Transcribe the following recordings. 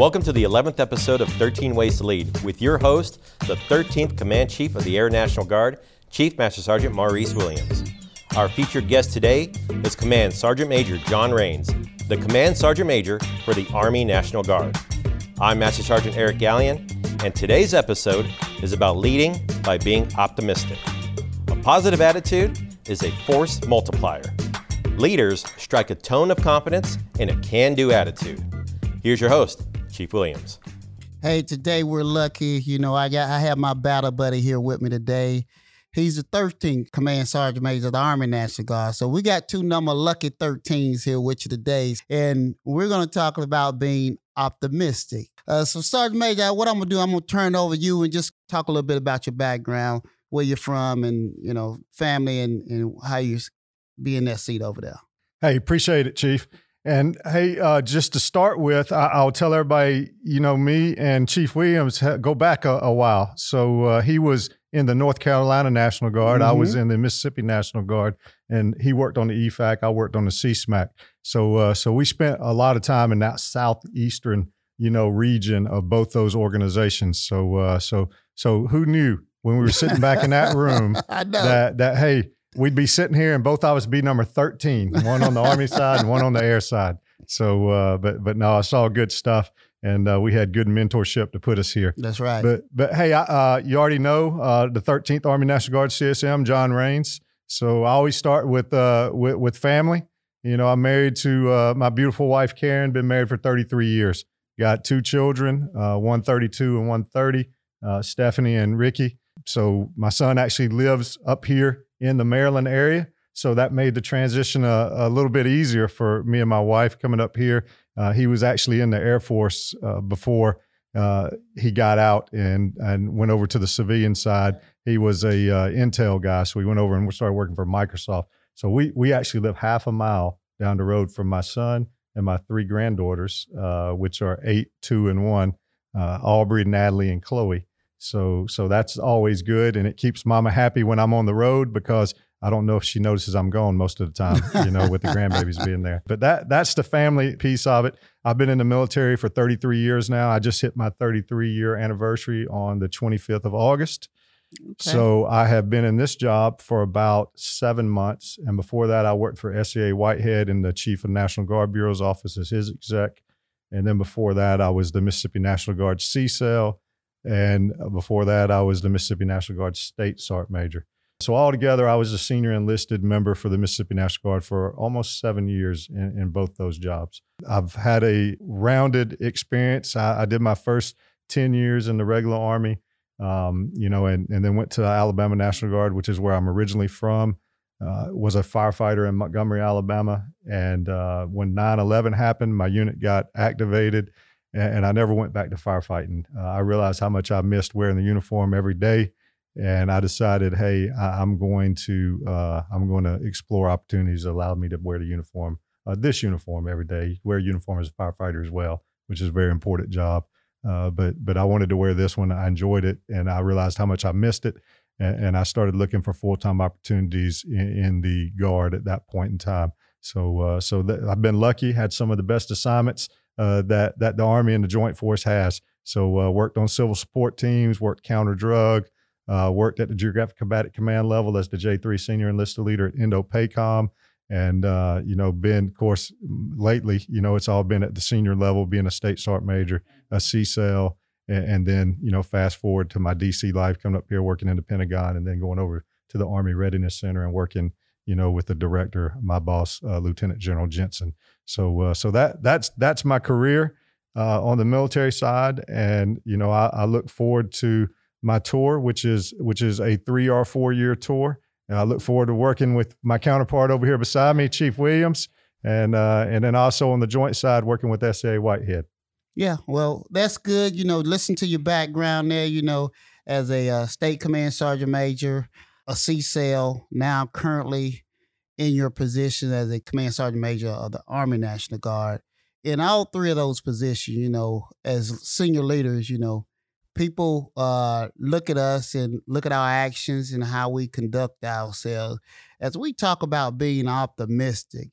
Welcome to the 11th episode of 13 Ways to Lead with your host, the 13th Command Chief of the Air National Guard, Chief Master Sergeant Maurice Williams. Our featured guest today is Command Sergeant Major John Raines, the Command Sergeant Major for the Army National Guard. I'm Master Sergeant Eric Gallion, and today's episode is about leading by being optimistic. A positive attitude is a force multiplier. Leaders strike a tone of confidence and a can do attitude. Here's your host, Chief Williams. Hey, today we're lucky. You know, I got I have my battle buddy here with me today. He's the 13th Command Sergeant Major of the Army National Guard. So we got two number lucky 13s here with you today. And we're going to talk about being optimistic. Uh, so, Sergeant Major, what I'm going to do, I'm going to turn over you and just talk a little bit about your background, where you're from, and, you know, family and, and how you be in that seat over there. Hey, appreciate it, Chief. And hey, uh, just to start with, I, will tell everybody, you know, me and Chief Williams go back a, a while. So uh, he was in the North Carolina National Guard. Mm-hmm. I was mm-hmm. in the Mississippi National Guard, and he worked on the EFAC. I worked on the CSMAC. So, uh, so we spent a lot of time in that southeastern, you know, region of both those organizations. So, uh, so, so who knew when we were sitting back in that room that that hey, we'd be sitting here and both of us be number thirteen, one on the Army side and one on the air side. So, uh, but but no, I saw good stuff and uh, we had good mentorship to put us here. That's right. But but hey, uh, you already know uh, the 13th Army National Guard CSM, John Raines. So I always start with uh, with, with family. You know, I'm married to uh, my beautiful wife Karen. Been married for 33 years. Got two children, uh, 132 and 130, Stephanie and Ricky. So my son actually lives up here in the Maryland area. So that made the transition a, a little bit easier for me and my wife coming up here uh, he was actually in the Air Force uh, before uh, he got out and and went over to the civilian side. He was a uh, Intel guy, so we went over and we started working for Microsoft. So we we actually live half a mile down the road from my son and my three granddaughters, uh, which are eight, two, and one, uh, Aubrey, Natalie, and Chloe. So so that's always good, and it keeps Mama happy when I'm on the road because I don't know if she notices I'm gone most of the time, you know, with the grandbabies being there. But that that's the family piece of it. I've been in the military for 33 years now. I just hit my 33 year anniversary on the 25th of August. Okay. So I have been in this job for about seven months. And before that, I worked for SEA Whitehead in the Chief of National Guard Bureau's office as his exec. And then before that, I was the Mississippi National Guard CSEL. And before that, I was the Mississippi National Guard State Sergeant Major. So altogether, I was a senior enlisted member for the Mississippi National Guard for almost seven years in, in both those jobs. I've had a rounded experience. I, I did my first 10 years in the regular Army, um, you know, and, and then went to the Alabama National Guard, which is where I'm originally from. Uh, was a firefighter in Montgomery, Alabama. And uh, when 9 11 happened, my unit got activated and, and I never went back to firefighting. Uh, I realized how much I missed wearing the uniform every day and I decided, hey, I, am going to uh, I'm going to explore opportunities that allow me to wear the uniform, uh, this uniform every day. Wear uniform as a firefighter as well, which is a very important job. Uh, but but I wanted to wear this one. I enjoyed it, and I realized how much I missed it, and, I started looking for full time opportunities in, in, the guard at that point in time. So uh, so th- I've been lucky, had some of the best assignments uh, that that the Army and the Joint Force has. So uh, worked on civil support teams, worked counter drug. Uh, worked at the Geographic Combatant Command level as the J3 Senior Enlisted Leader at Indo-PACOM. And, uh, you know, been, of course, lately, you know, it's all been at the senior level, being a State Sergeant Major, a CSEL, and, and then, you know, fast forward to my DC life, coming up here working in the Pentagon and then going over to the Army Readiness Center and working, you know, with the director, my boss, uh, Lieutenant General Jensen. So, uh, so that that's that's my career uh, on the military side, and you know, I, I, look forward to my tour, which is which is a three or four year tour. And I look forward to working with my counterpart over here beside me, Chief Williams, and uh, and then also on the joint side working with SEA Whitehead. Yeah, well, that's good. You know, listen to your background there. You know, as a uh, state command sergeant major, a cell, now currently in your position as a command sergeant major of the Army National Guard. In all three of those positions, you know, as senior leaders, you know, people uh, look at us and look at our actions and how we conduct ourselves. As we talk about being optimistic,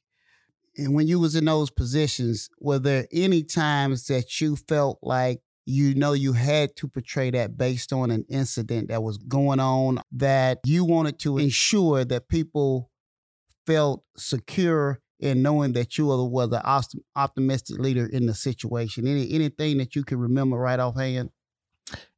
And when you was in those positions, were there any times that you felt like you know you had to portray that based on an incident that was going on that you wanted to ensure that people felt secure in knowing that you was an optimistic leader in the situation? Any anything that you can remember right offhand?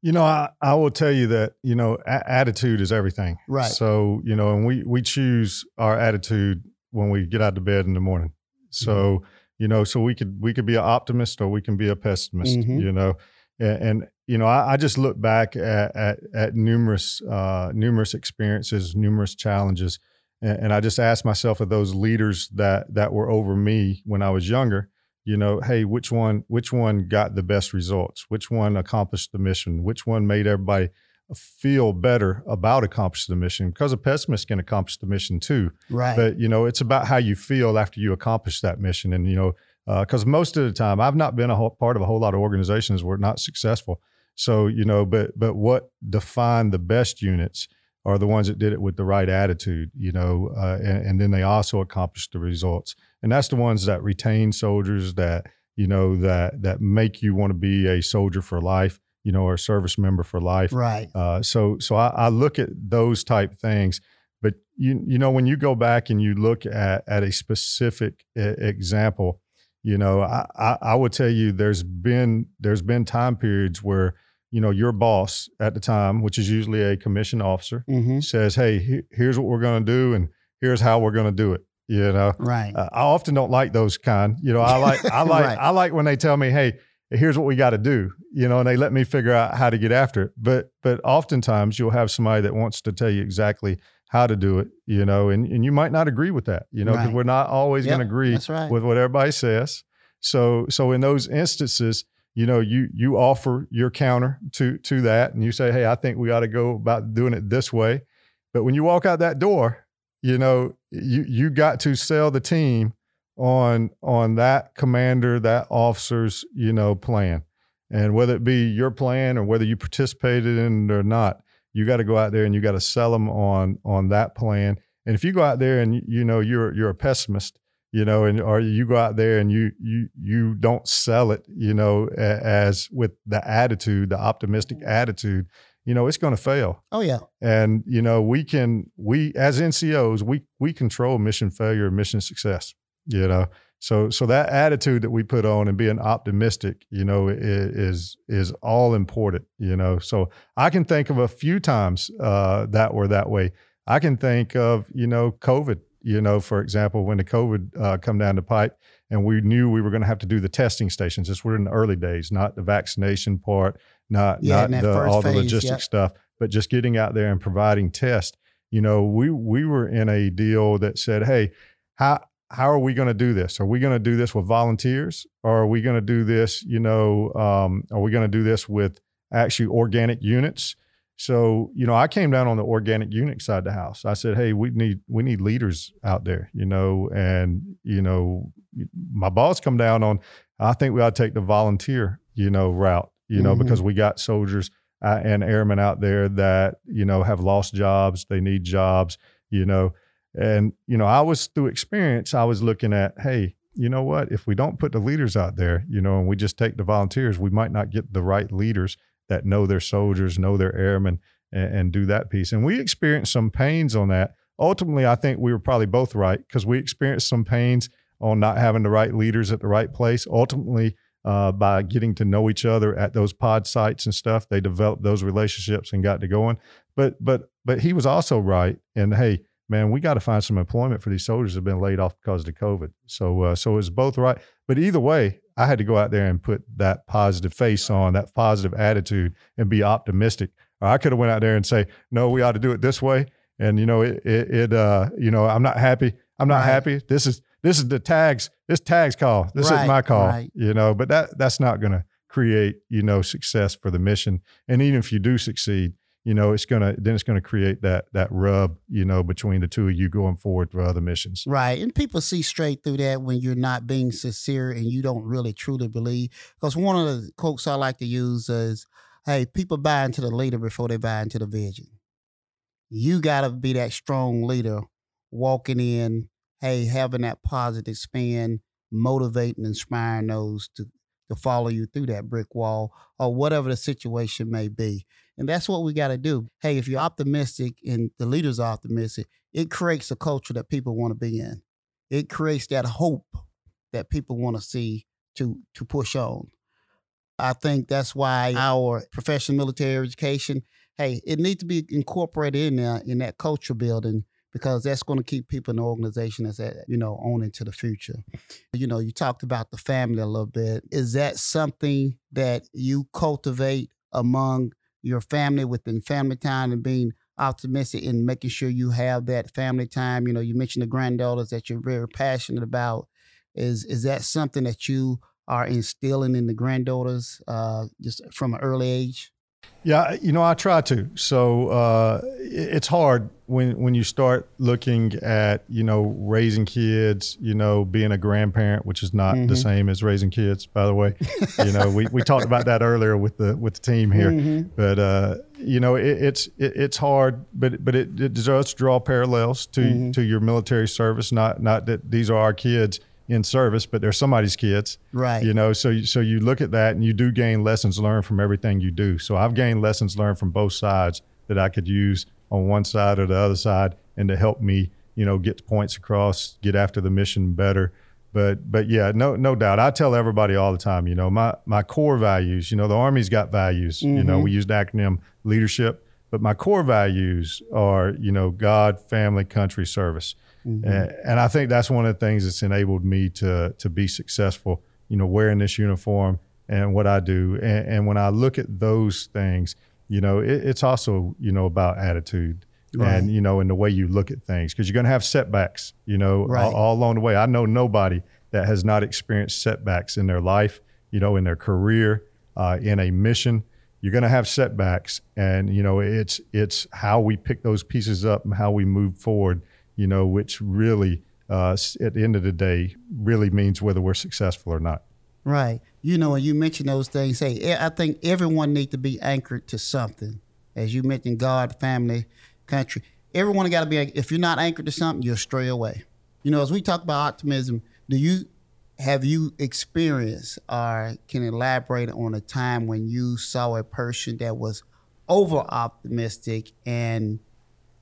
You know, I, I will tell you that, you know, a- attitude is everything. Right. So, you know, and we, we choose our attitude when we get out of bed in the morning. So, mm-hmm. you know, so we could, we could be an optimist or we can be a pessimist, mm-hmm. you know, and, and, you know, I, I, just look back at, at, at numerous, uh, numerous experiences, numerous challenges. And, and I just ask myself of those leaders that, that were over me when I was younger, you know, hey, which one which one got the best results? Which one accomplished the mission? Which one made everybody feel better about accomplishing the mission? Because a pessimist can accomplish the mission too. Right. But you know, it's about how you feel after you accomplish that mission. And you know, because uh, most of the time, I've not been a whole, part of a whole lot of organizations where not successful. So you know, but but what defined the best units? are the ones that did it with the right attitude, you know, uh, and, and, then they also accomplished the results. And that's the ones that retain soldiers that, you know, that that make you want to be a soldier for life, you know, or a service member for life. Right. Uh, so so I, I, look at those type things. But you you know when you go back and you look at at a specific example, you know, I, I, I would tell you there's been there's been time periods where you know, your boss at the time, which is usually a commission officer, mm-hmm. says, "Hey, he, here's what we're going to do, and here's how we're going to do it." You know, right? Uh, I often don't like those kind. You know, I like I like right. I like when they tell me, "Hey, here's what we got to do." You know, and they let me figure out how to get after it. But but oftentimes you'll have somebody that wants to tell you exactly how to do it. You know, and and you might not agree with that. You know, because right. we're not always yep, going to agree right. with what everybody says. So so in those instances you know you you offer your counter to to that and you say hey i think we ought to go about doing it this way but when you walk out that door you know you you got to sell the team on on that commander that officer's you know plan and whether it be your plan or whether you participated in it or not you got to go out there and you got to sell them on on that plan and if you go out there and you know you're you're a pessimist you know, and or you go out there and you you you don't sell it, you know, as with the attitude, the optimistic mm. attitude, you know, it's going to fail. Oh yeah. And you know, we can we as NCOs, we we control mission failure and mission success, you know. So so that attitude that we put on and being optimistic, you know, is is all important, you know. So I can think of a few times uh, that were that way. I can think of, you know, COVID you know, for example, when the COVID uh, come down the pipe and we knew we were going to have to do the testing stations. This were in the early days, not the vaccination part, not yeah, not the, all phase, the logistic stuff, but just getting out there and providing tests. You know, we we were in a deal that said, hey, how how are we going to do this? Are we going to do this with volunteers, or are we going to do this? You know, um, are we going to do this with actually organic units? So, you know, I came down on the organic unit side of the house. I said, "Hey, we need we need leaders out there," you know, and you know, my boss come down on. I think we ought to take the volunteer, you know, route, you know, mm-hmm. because we got soldiers uh, and airmen out there that you know have lost jobs. They need jobs, you know, and you know, I was through experience. I was looking at, hey, you know what? If we don't put the leaders out there, you know, and we just take the volunteers, we might not get the right leaders that know their soldiers, know their airmen, and, and do that piece. And we experienced some pains on that. Ultimately, I think we were probably both right because we experienced some pains on not having the right leaders at the right place. Ultimately, uh, by getting to know each other at those pod sites and stuff, they developed those relationships and got to going. But but but he was also right. And hey, man, we got to find some employment for these soldiers that have been laid off because of the COVID. So uh, so it's both right. But either way, I had to go out there and put that positive face on, that positive attitude, and be optimistic. Or I could have went out there and say, "No, we ought to do it this way." And you know, it, it, it uh, you know, I'm not happy. I'm not right. happy. This is this is the TAG's. This TAG's call. This right, is my call. Right. You know, but that that's not going to create you know success for the mission. And even if you do succeed, you know, it's gonna then it's gonna create that that rub, you know, between the two of you going forward for other missions. Right, and people see straight through that when you're not being sincere and you don't really truly believe. Because one of the quotes I like to use is, "Hey, people buy into the leader before they buy into the vision." You got to be that strong leader, walking in hey, having that positive spin, motivating, inspiring those to to follow you through that brick wall or whatever the situation may be. And that's what we got to do. Hey, if you're optimistic and the leaders are optimistic, it creates a culture that people want to be in. It creates that hope that people want to see to to push on. I think that's why our professional military education, hey, it needs to be incorporated in there in that culture building because that's going to keep people in the organization as that you know on into the future. You know, you talked about the family a little bit. Is that something that you cultivate among your family within family time and being optimistic in making sure you have that family time? You know, you mentioned the granddaughters that you're very passionate about. Is is that something that you are instilling in the granddaughters uh, just from an early age? Yeah, you know, I try to. So uh, it's hard when when you start looking at you know raising kids, you know, being a grandparent, which is not mm-hmm. the same as raising kids, by the way. you know, we, we talked about that earlier with the with the team here, mm-hmm. but uh, you know, it, it's it, it's hard, but but it, it does draw parallels to mm-hmm. to your military service. Not not that these are our kids in service, but they're somebody's kids. Right. You know, so so you look at that and you do gain lessons learned from everything you do. So I've gained lessons learned from both sides that I could use on one side or the other side and to help me, you know, get points across, get after the mission better. But but yeah, no no doubt. I tell everybody all the time, you know, my my core values, you know, the Army's got values. Mm-hmm. You know, we use the acronym leadership, but my core values are, you know, God, family, country, service. Mm-hmm. And, and I think that's one of the things that's enabled me to to be successful. You know, wearing this uniform and what I do. And, and when I look at those things, you know, it, it's also you know about attitude. Right. And you know, in the way you look at things, because you're going to have setbacks. You know, right. all, all along the way. I know nobody that has not experienced setbacks in their life. You know, in their career, uh, in a mission you're going to have setbacks and you know it's it's how we pick those pieces up and how we move forward you know, which really, uh, at the end of the day, really means whether we're successful or not. Right. You know, and you mention those things, hey, I think everyone needs to be anchored to something. As you mentioned, God, family, country. Everyone got to be. If you're not anchored to something, you'll stray away. You know, as we talk about optimism, do you have you experienced or can elaborate on a time when you saw a person that was over optimistic and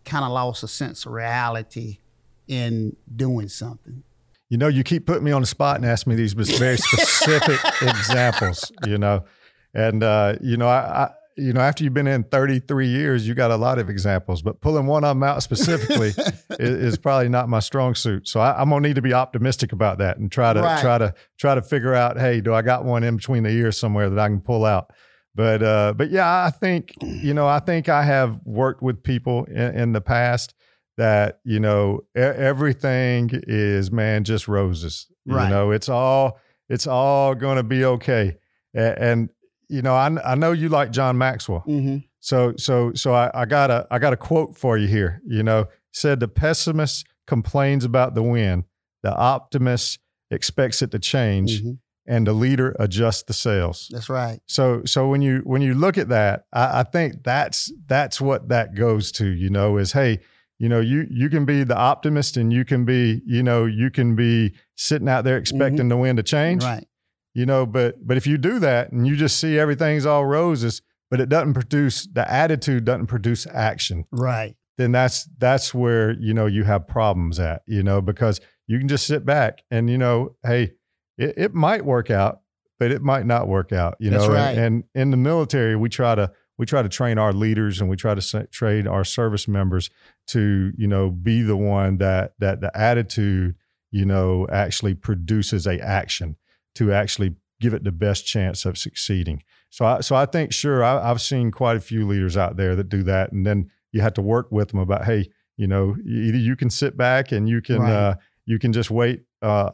kind of lost a sense of reality in doing something. You know, you keep putting me on the spot and asking me these very specific examples. You know, and uh, you know, I, I, you know, after you've been in 33 years, you got a lot of examples, but pulling one of them out specifically is, is, probably not my strong suit. So I, am gonna need to be optimistic about that and try to right. try to try to figure out, hey, do I got one in between the ears somewhere that I can pull out? But uh, but yeah, I think you know I think I have worked with people in, in the past that you know e- everything is man just roses. Right. You know it's all it's all going to be okay. And, and, you know I I know you like John Maxwell. Mm-hmm. So so so I, I got a I got a quote for you here. You know said the pessimist complains about the wind, the optimist expects it to change. Mm-hmm and the leader adjusts the sails. That's right. So so when you when you look at that, I, I, think that's that's what that goes to. You know, is hey, you know, you you can be the optimist and you can be you know you can be sitting out there expecting mm-hmm. the wind to change. Right. You know, but but if you do that and you just see everything's all roses, but it doesn't produce the attitude doesn't produce action. Right. Then that's that's where you know you have problems at. You know because you can just sit back and you know hey it, it might work out, but it might not work out. You That's know, right. and, and in the military, we try to we try to train our leaders and we try to train our service members to you know be the one that that the attitude you know actually produces a action to actually give it the best chance of succeeding. So I so I think sure I, have seen quite a few leaders out there that do that, and then you have to work with them about hey you know either you can sit back and you can right. uh, you can just wait uh,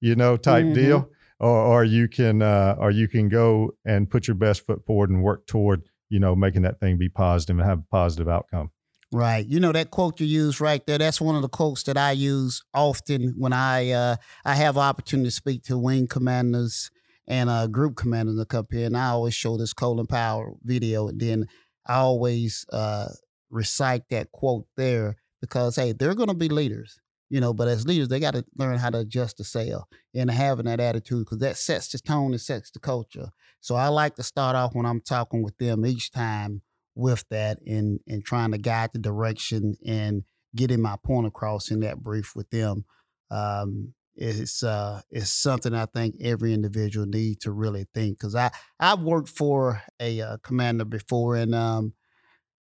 you know, type mm-hmm. deal, or, or you can uh, or you can go and put your best foot forward and work toward you know making that thing be positive and have a positive outcome. Right. You know that quote you use right there. That's one of the quotes that I use often when I uh, I have opportunity to speak to wing commanders and uh, group commanders that come here, and I always show this Colin Powell video, and then I always uh, recite that quote there because hey, they're going to be leaders you know. But as leaders, they got to learn how to adjust the sail and having that attitude because that sets the tone and sets the culture. So I like to start off when I'm talking with them each time with that and and trying to guide the direction and getting my point across in that brief with them. Um, it's uh it's something I think every individual need to really think because I I've worked for a uh, commander before and um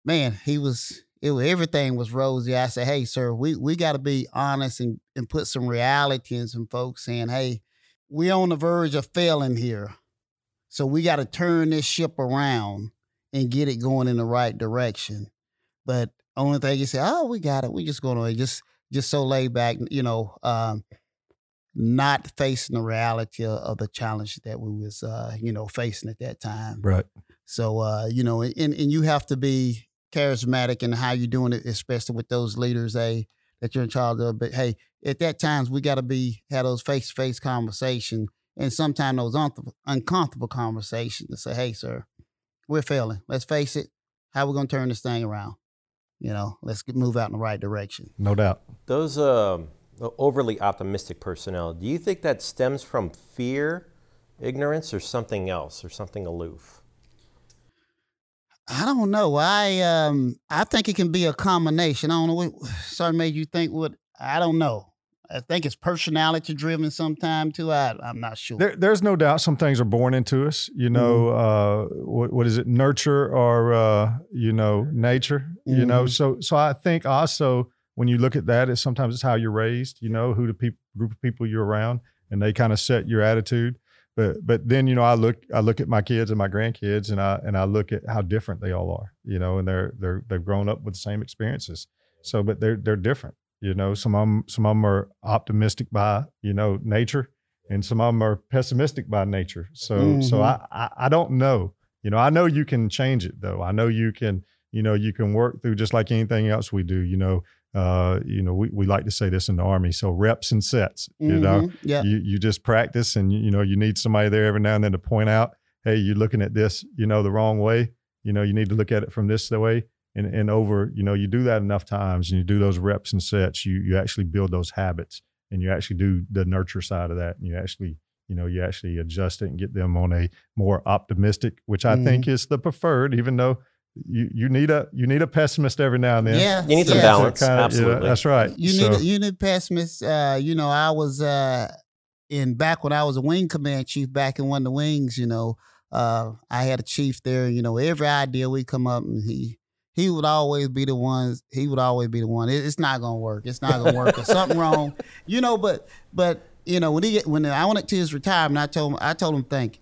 man he was it was, everything was rosy. I said, hey sir, we we got to be honest and and put some reality in some folks saying, hey, we're on the verge of failing here, so we got to turn this ship around and get it going in the right direction. But only thing you say, oh, we got it. We just going to just just so laid back, you know. Um, not facing the reality of, of the challenge that we was uh, you know facing at that time. Right. So uh, you know, and and you have to be charismatic and how you're doing it, especially with those leaders, hey, that you're in charge of. But hey, at that times we got to be have those face to face conversation, and sometimes those un- uncomfortable conversations to say, hey, sir, we're failing. Let's face it. How we gonna turn this thing around? You know, let's get, move out in the right direction. No doubt. Those um, overly optimistic personnel, do you think that stems from fear, ignorance, or something else, or something aloof? I don't know. I um I think it can be a combination. I don't know what sorry made you think what I don't know. I think it's personality driven sometime too. I I'm not sure. There, there's no doubt some things are born into us. You know, Mm-hmm. uh, what, what is it? Nurture or uh, you know, nature. You know, Mhm. so so I think also when you look at that, it's sometimes it's how you're raised. You know, who the people group of people you're around, and they kind of set your attitude. But but then you know, I look I look at my kids and my grandkids, and I and I look at how different they all are. You know, and they're they're they've grown up with the same experiences. So, but they're they're different. You know, some of them some of them are optimistic by you know nature, and some of them are pessimistic by nature. So so Mhm. I, I I don't know. You know, I know you can change it though. I know you can you know you can work through just like anything else we do. You know, uh, you know we, we like to say this in the army. So reps and sets. You know, Mhm. yeah. you you just practice, and you, you know you need somebody there every now and then to point out, hey, you're looking at this, you know, the wrong way. You know, you need to look at it from this way. And, and over, you know, you do that enough times and you do those reps and sets, you you actually build those habits and you actually do the nurture side of that. And you actually, you know, you actually adjust it and get them on a more optimistic, which I think is the preferred, even though you, you need a you need a pessimist every now and then. Yeah. You need some yeah. balance. Kinda- yeah, Absolutely. that's right. You So- need a, you need pessimist. Uh, you know, I was uh in back when I was a wing command chief back in one of the wings. You know, uh, I had a chief there. You know, every idea we come up and he he would always be the ones. He would always be the one. It, it's not gonna work. It's not gonna work. There's something wrong. You know, but but you know when he get, when I went to his retirement, I told him I told him thank you,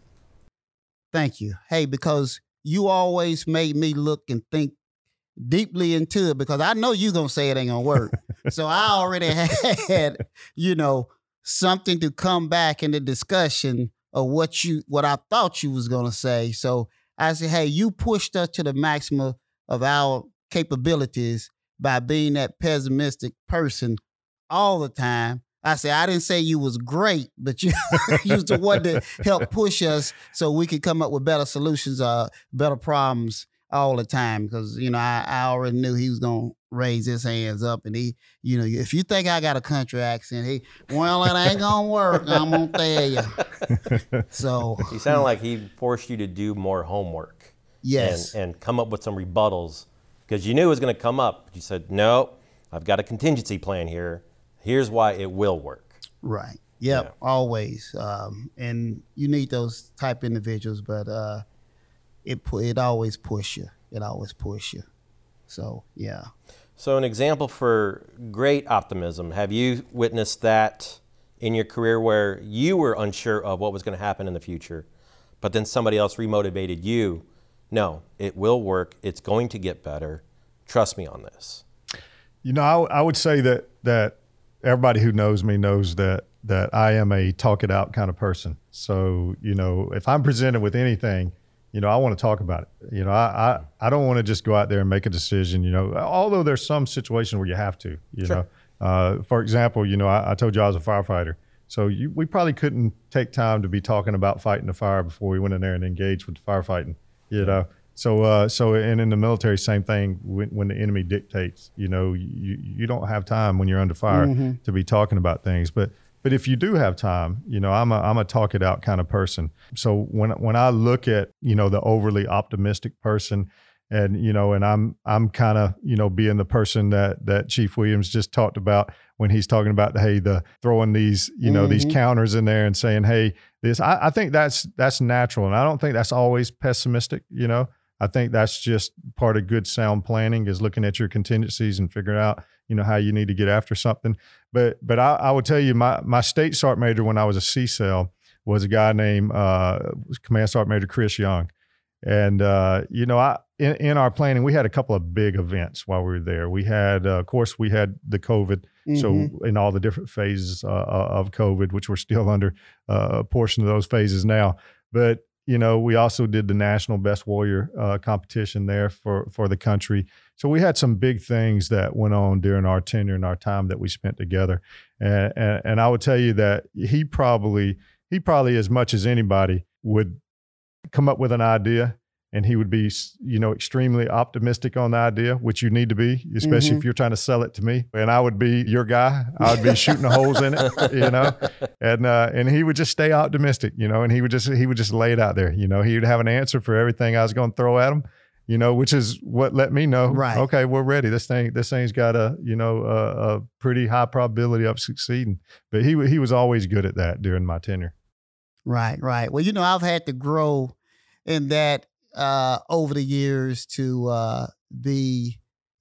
thank you. Hey, because you always made me look and think deeply into it because I know you gonna say it ain't gonna work. so I already had, you know, something to come back in the discussion of what you what I thought you was gonna say. So I said, hey, you pushed us to the maximum of our capabilities by being that pessimistic person all the time. I said, I didn't say you was great, but you, you was the one that helped push us so we could come up with better solutions, uh, better problems all the time. Because, you know, I, I already knew he was going to raise his hands up. And he, you know, if you think I got a country accent, he, well, it ain't going to work. I'm going to tell you. So, He sounded like he forced you to do more homework yes. and, and come up with some rebuttals because you knew it was going to come up. You said, no, I've got a contingency plan here. Here's why it will work. Right. Yep. Yeah. Always. Um, and you need those type individuals, but uh, it pu- it always push you. It always push you. So yeah. So, an example for great optimism have you witnessed that in your career where you were unsure of what was going to happen in the future, but then somebody else remotivated you? No, it will work. It's going to get better. Trust me on this. You know, I, I would say that that everybody who knows me knows that that I am a talk it out kind of person. So you know, if I'm presented with anything, you know, I want to talk about it. You know, I I, I don't want to just go out there and make a decision. You know, although there's some situations where you have to. You Sure. know, uh, for example, you know, I, I told you I was a firefighter. So you, we probably couldn't take time to be talking about fighting the fire before we went in there and engaged with the firefighting. You know, So, uh, so, and in the military, same thing. When, when the enemy dictates, you know, you, you don't have time when you're under fire Mm-hmm. to be talking about things. But, but if you do have time, you know, I'm a, I'm a talk it out kind of person. So when, when I look at, you know, the overly optimistic person, and you know, and I'm, I'm kind of, you know, being the person that that Chief Williams just talked about when he's talking about, hey, the throwing these, you know, these Mhm. counters in there and saying, hey, this. I, I think that's that's natural, and I don't think that's always pessimistic. You know, I think that's just part of good sound planning is looking at your contingencies and figuring out, you know, how you need to get after something. But but I, I would tell you, my my state sergeant major when I was a CSEL was a guy named uh, Command Sergeant Major Chris Young, and uh, you know, I in, in our planning we had a couple of big events while we were there. We had, uh, of course, we had the COVID. Mhm. So in all the different phases uh, of COVID, which we're still under uh, a portion of those phases now, but you know we also did the national best warrior uh, competition there for for the country. So we had some big things that went on during our tenure and our time that we spent together, and and, and I would tell you that he probably he probably as much as anybody would come up with an idea and he would be you know extremely optimistic on the idea which you need to be especially if you're trying to sell it to me. And i would be your guy. I would be shooting the holes in it you know? And uh, and he would just stay optimistic you know and he would just he would just lay it out there you know? He would have an answer for everything i was going to throw at him you know which is what let me know Right. okay we're ready. This thing this thing's got a you know a, a pretty high probability of succeeding. But he he was always good at that during my tenure. Right, right. Well, you know, I've had to grow in that uh, over the years to uh, be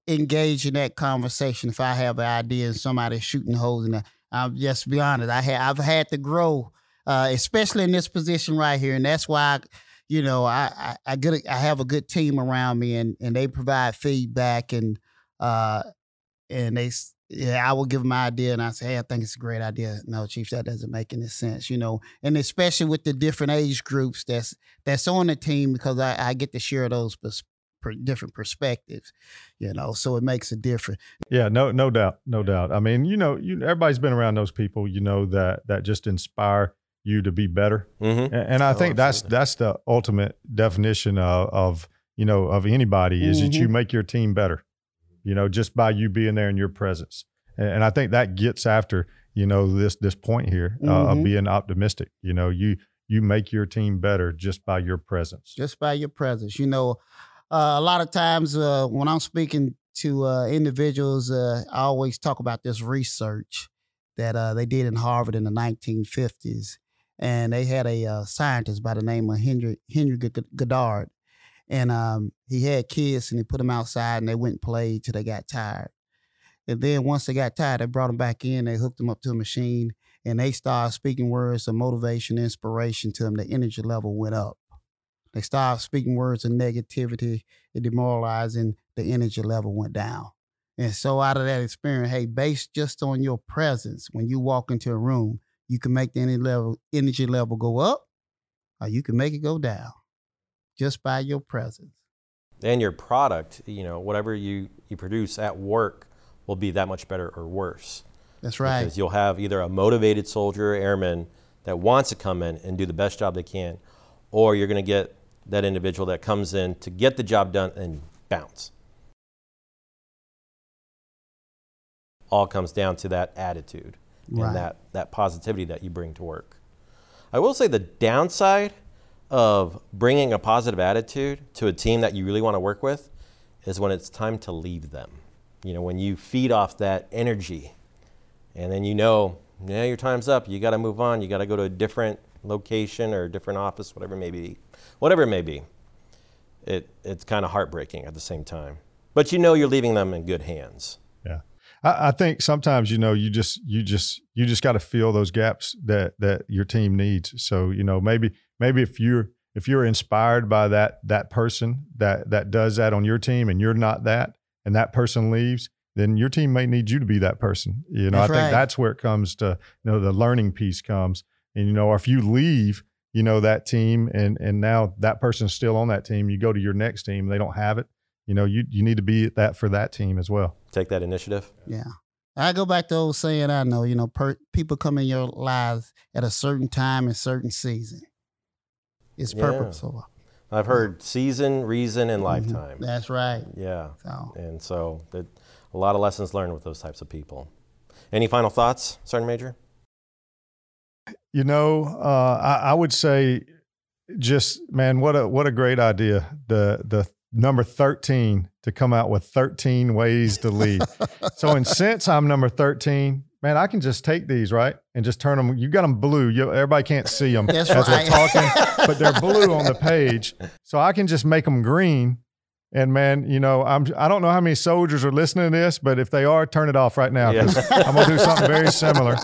engaged in that conversation. If I have an idea and somebody's shooting holes in it, I'll just be honest. I ha- I've had to grow, uh, especially in this position right here, and that's why. I, you know, I, I I get a, I have a good team around me, and and they provide feedback, and uh, and they yeah, I will give my idea, and I say, hey, I think it's a great idea. No, chief, that doesn't make any sense, you know, and especially with the different age groups that's that's on the team because I, I get to share those pers- per, different perspectives, you know, so it makes a difference. Yeah, no, no doubt, no doubt. I mean, you know, you everybody's been around those people, you know, that that just inspire you to be better, Mm-hmm. and, and I Oh, think that's absolutely. that's the ultimate definition of, of you know of anybody is that you make your team better, you know, just by you being there in your presence, and, and I think that gets after you know this this point here uh, Mhm. of being optimistic. You know, you you make your team better just by your presence. just by your presence. You know, uh, a lot of times uh, when I'm speaking to uh, individuals, uh, I always talk about this research that uh, they did in Harvard in the 1950s, and they had a uh, scientist by the name of Henry Henry Goddard, and um, he had kids and he put them outside and they went and played till they got tired. And then once they got tired, they brought them back in. They hooked them up to a machine, and they started speaking words of motivation, inspiration to them. The energy level went up. They started speaking words of negativity and demoralizing. The energy level went down. And so out of that experience, hey, based just on your presence, when you walk into a room, you can make the energy level energy level go up, or you can make it go down, just by your presence. and your product, you know, whatever you, you produce at work will be that much better or worse. That's right. Because you'll have either a motivated soldier or airman that wants to come in and do the best job they can, or you're going to get that individual that comes in to get the job done and bounce. All comes down to that attitude Right. and that, that positivity that you bring to work. I will say the downside of bringing a positive attitude to a team that you really want to work with is when it's time to leave them. You know, when you feed off that energy and then you know, yeah, your time's up. You got to move on. You got to go to a different location or a different office, whatever it may be. Whatever it may be. It, it's kind of heartbreaking at the same time. But you know you're leaving them in good hands. Yeah. I, I think sometimes, you know, you just you just you just got to fill those gaps that that your team needs. So, you know, maybe maybe if you're if you're inspired by that that person that that does that on your team and you're not that and that person leaves, then your team may need you to be that person. You know, That's I think right. that's where it comes to, you know, the learning piece comes. And you know, or if you leave, you know, that team and and now that person's still on that team, you go to your next team, they don't have it. You know, you you need to be that for that team as well. Take that initiative. Yeah. I go back to old saying I know, you know, per, people come in your lives at a certain time and certain season. It's Yeah. purposeful. I've heard season, reason, and lifetime. That's right. Yeah. So. And so that a lot of lessons learned with those types of people. Any final thoughts, Sergeant Major? You know, uh, I, I would say, just man, what a what a great idea. The the number thirteen to come out with thirteen ways to lead. so, in since I'm number thirteen, man, I can just take these right and just turn them. You got them blue. You, everybody can't see them That's as right. we're talking, but they're blue on the page. So I can just make them green. And man, you know, I'm I don't know how many soldiers are listening to this, but if they are, turn it off right now because I'm gonna do something very similar.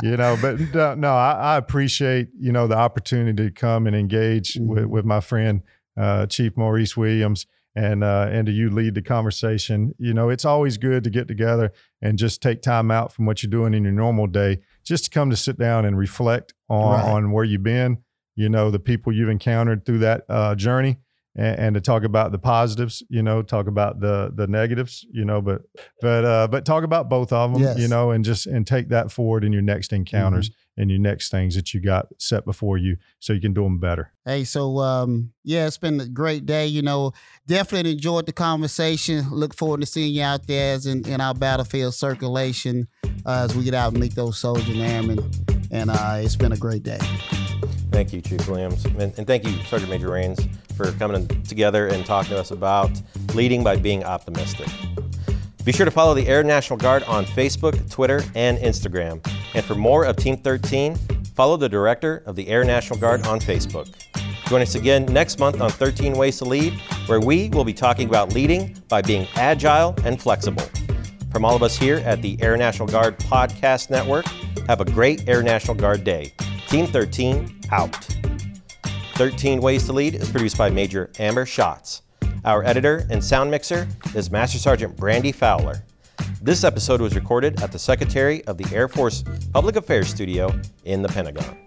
You know, but uh, no, I, I appreciate you know the opportunity to come and engage with, with my friend uh, Chief Maurice Williams and uh, and to you lead the conversation. You know, it's always good to get together and just take time out from what you're doing in your normal day, just to come to sit down and reflect on Right. on where you've been. You know, the people you've encountered through that uh, journey, and, and to talk about the positives. You know, talk about the the negatives. You know, but but uh, but talk about both of them. Yes. You know, and just and take that forward in your next encounters and your next things that you got set before you, so you can do them better. Hey, so um, yeah, it's been a great day. You know, definitely enjoyed the conversation. Look forward to seeing you out there as in, in our battlefield circulation uh, as we get out and meet those soldiers and airmen. And uh, it's been a great day. Thank you, Chief Williams. And, and thank you, Sergeant Major Raines, for coming together and talking to us about leading by being optimistic. Be sure to follow the Air National Guard on Facebook, Twitter, and Instagram. And for more of Team 13, follow the director of the Air National Guard on Facebook. Join us again next month on 13 Ways to Lead, where we will be talking about leading by being agile and flexible. From all of us here at the Air National Guard Podcast Network, have a great Air National Guard Day. Team 13 out. 13 Ways to Lead is produced by Major Amber Schatz. Our editor and sound mixer is Master Sergeant Brandy Fowler. This episode was recorded at the Secretary of the Air Force Public Affairs Studio in the Pentagon.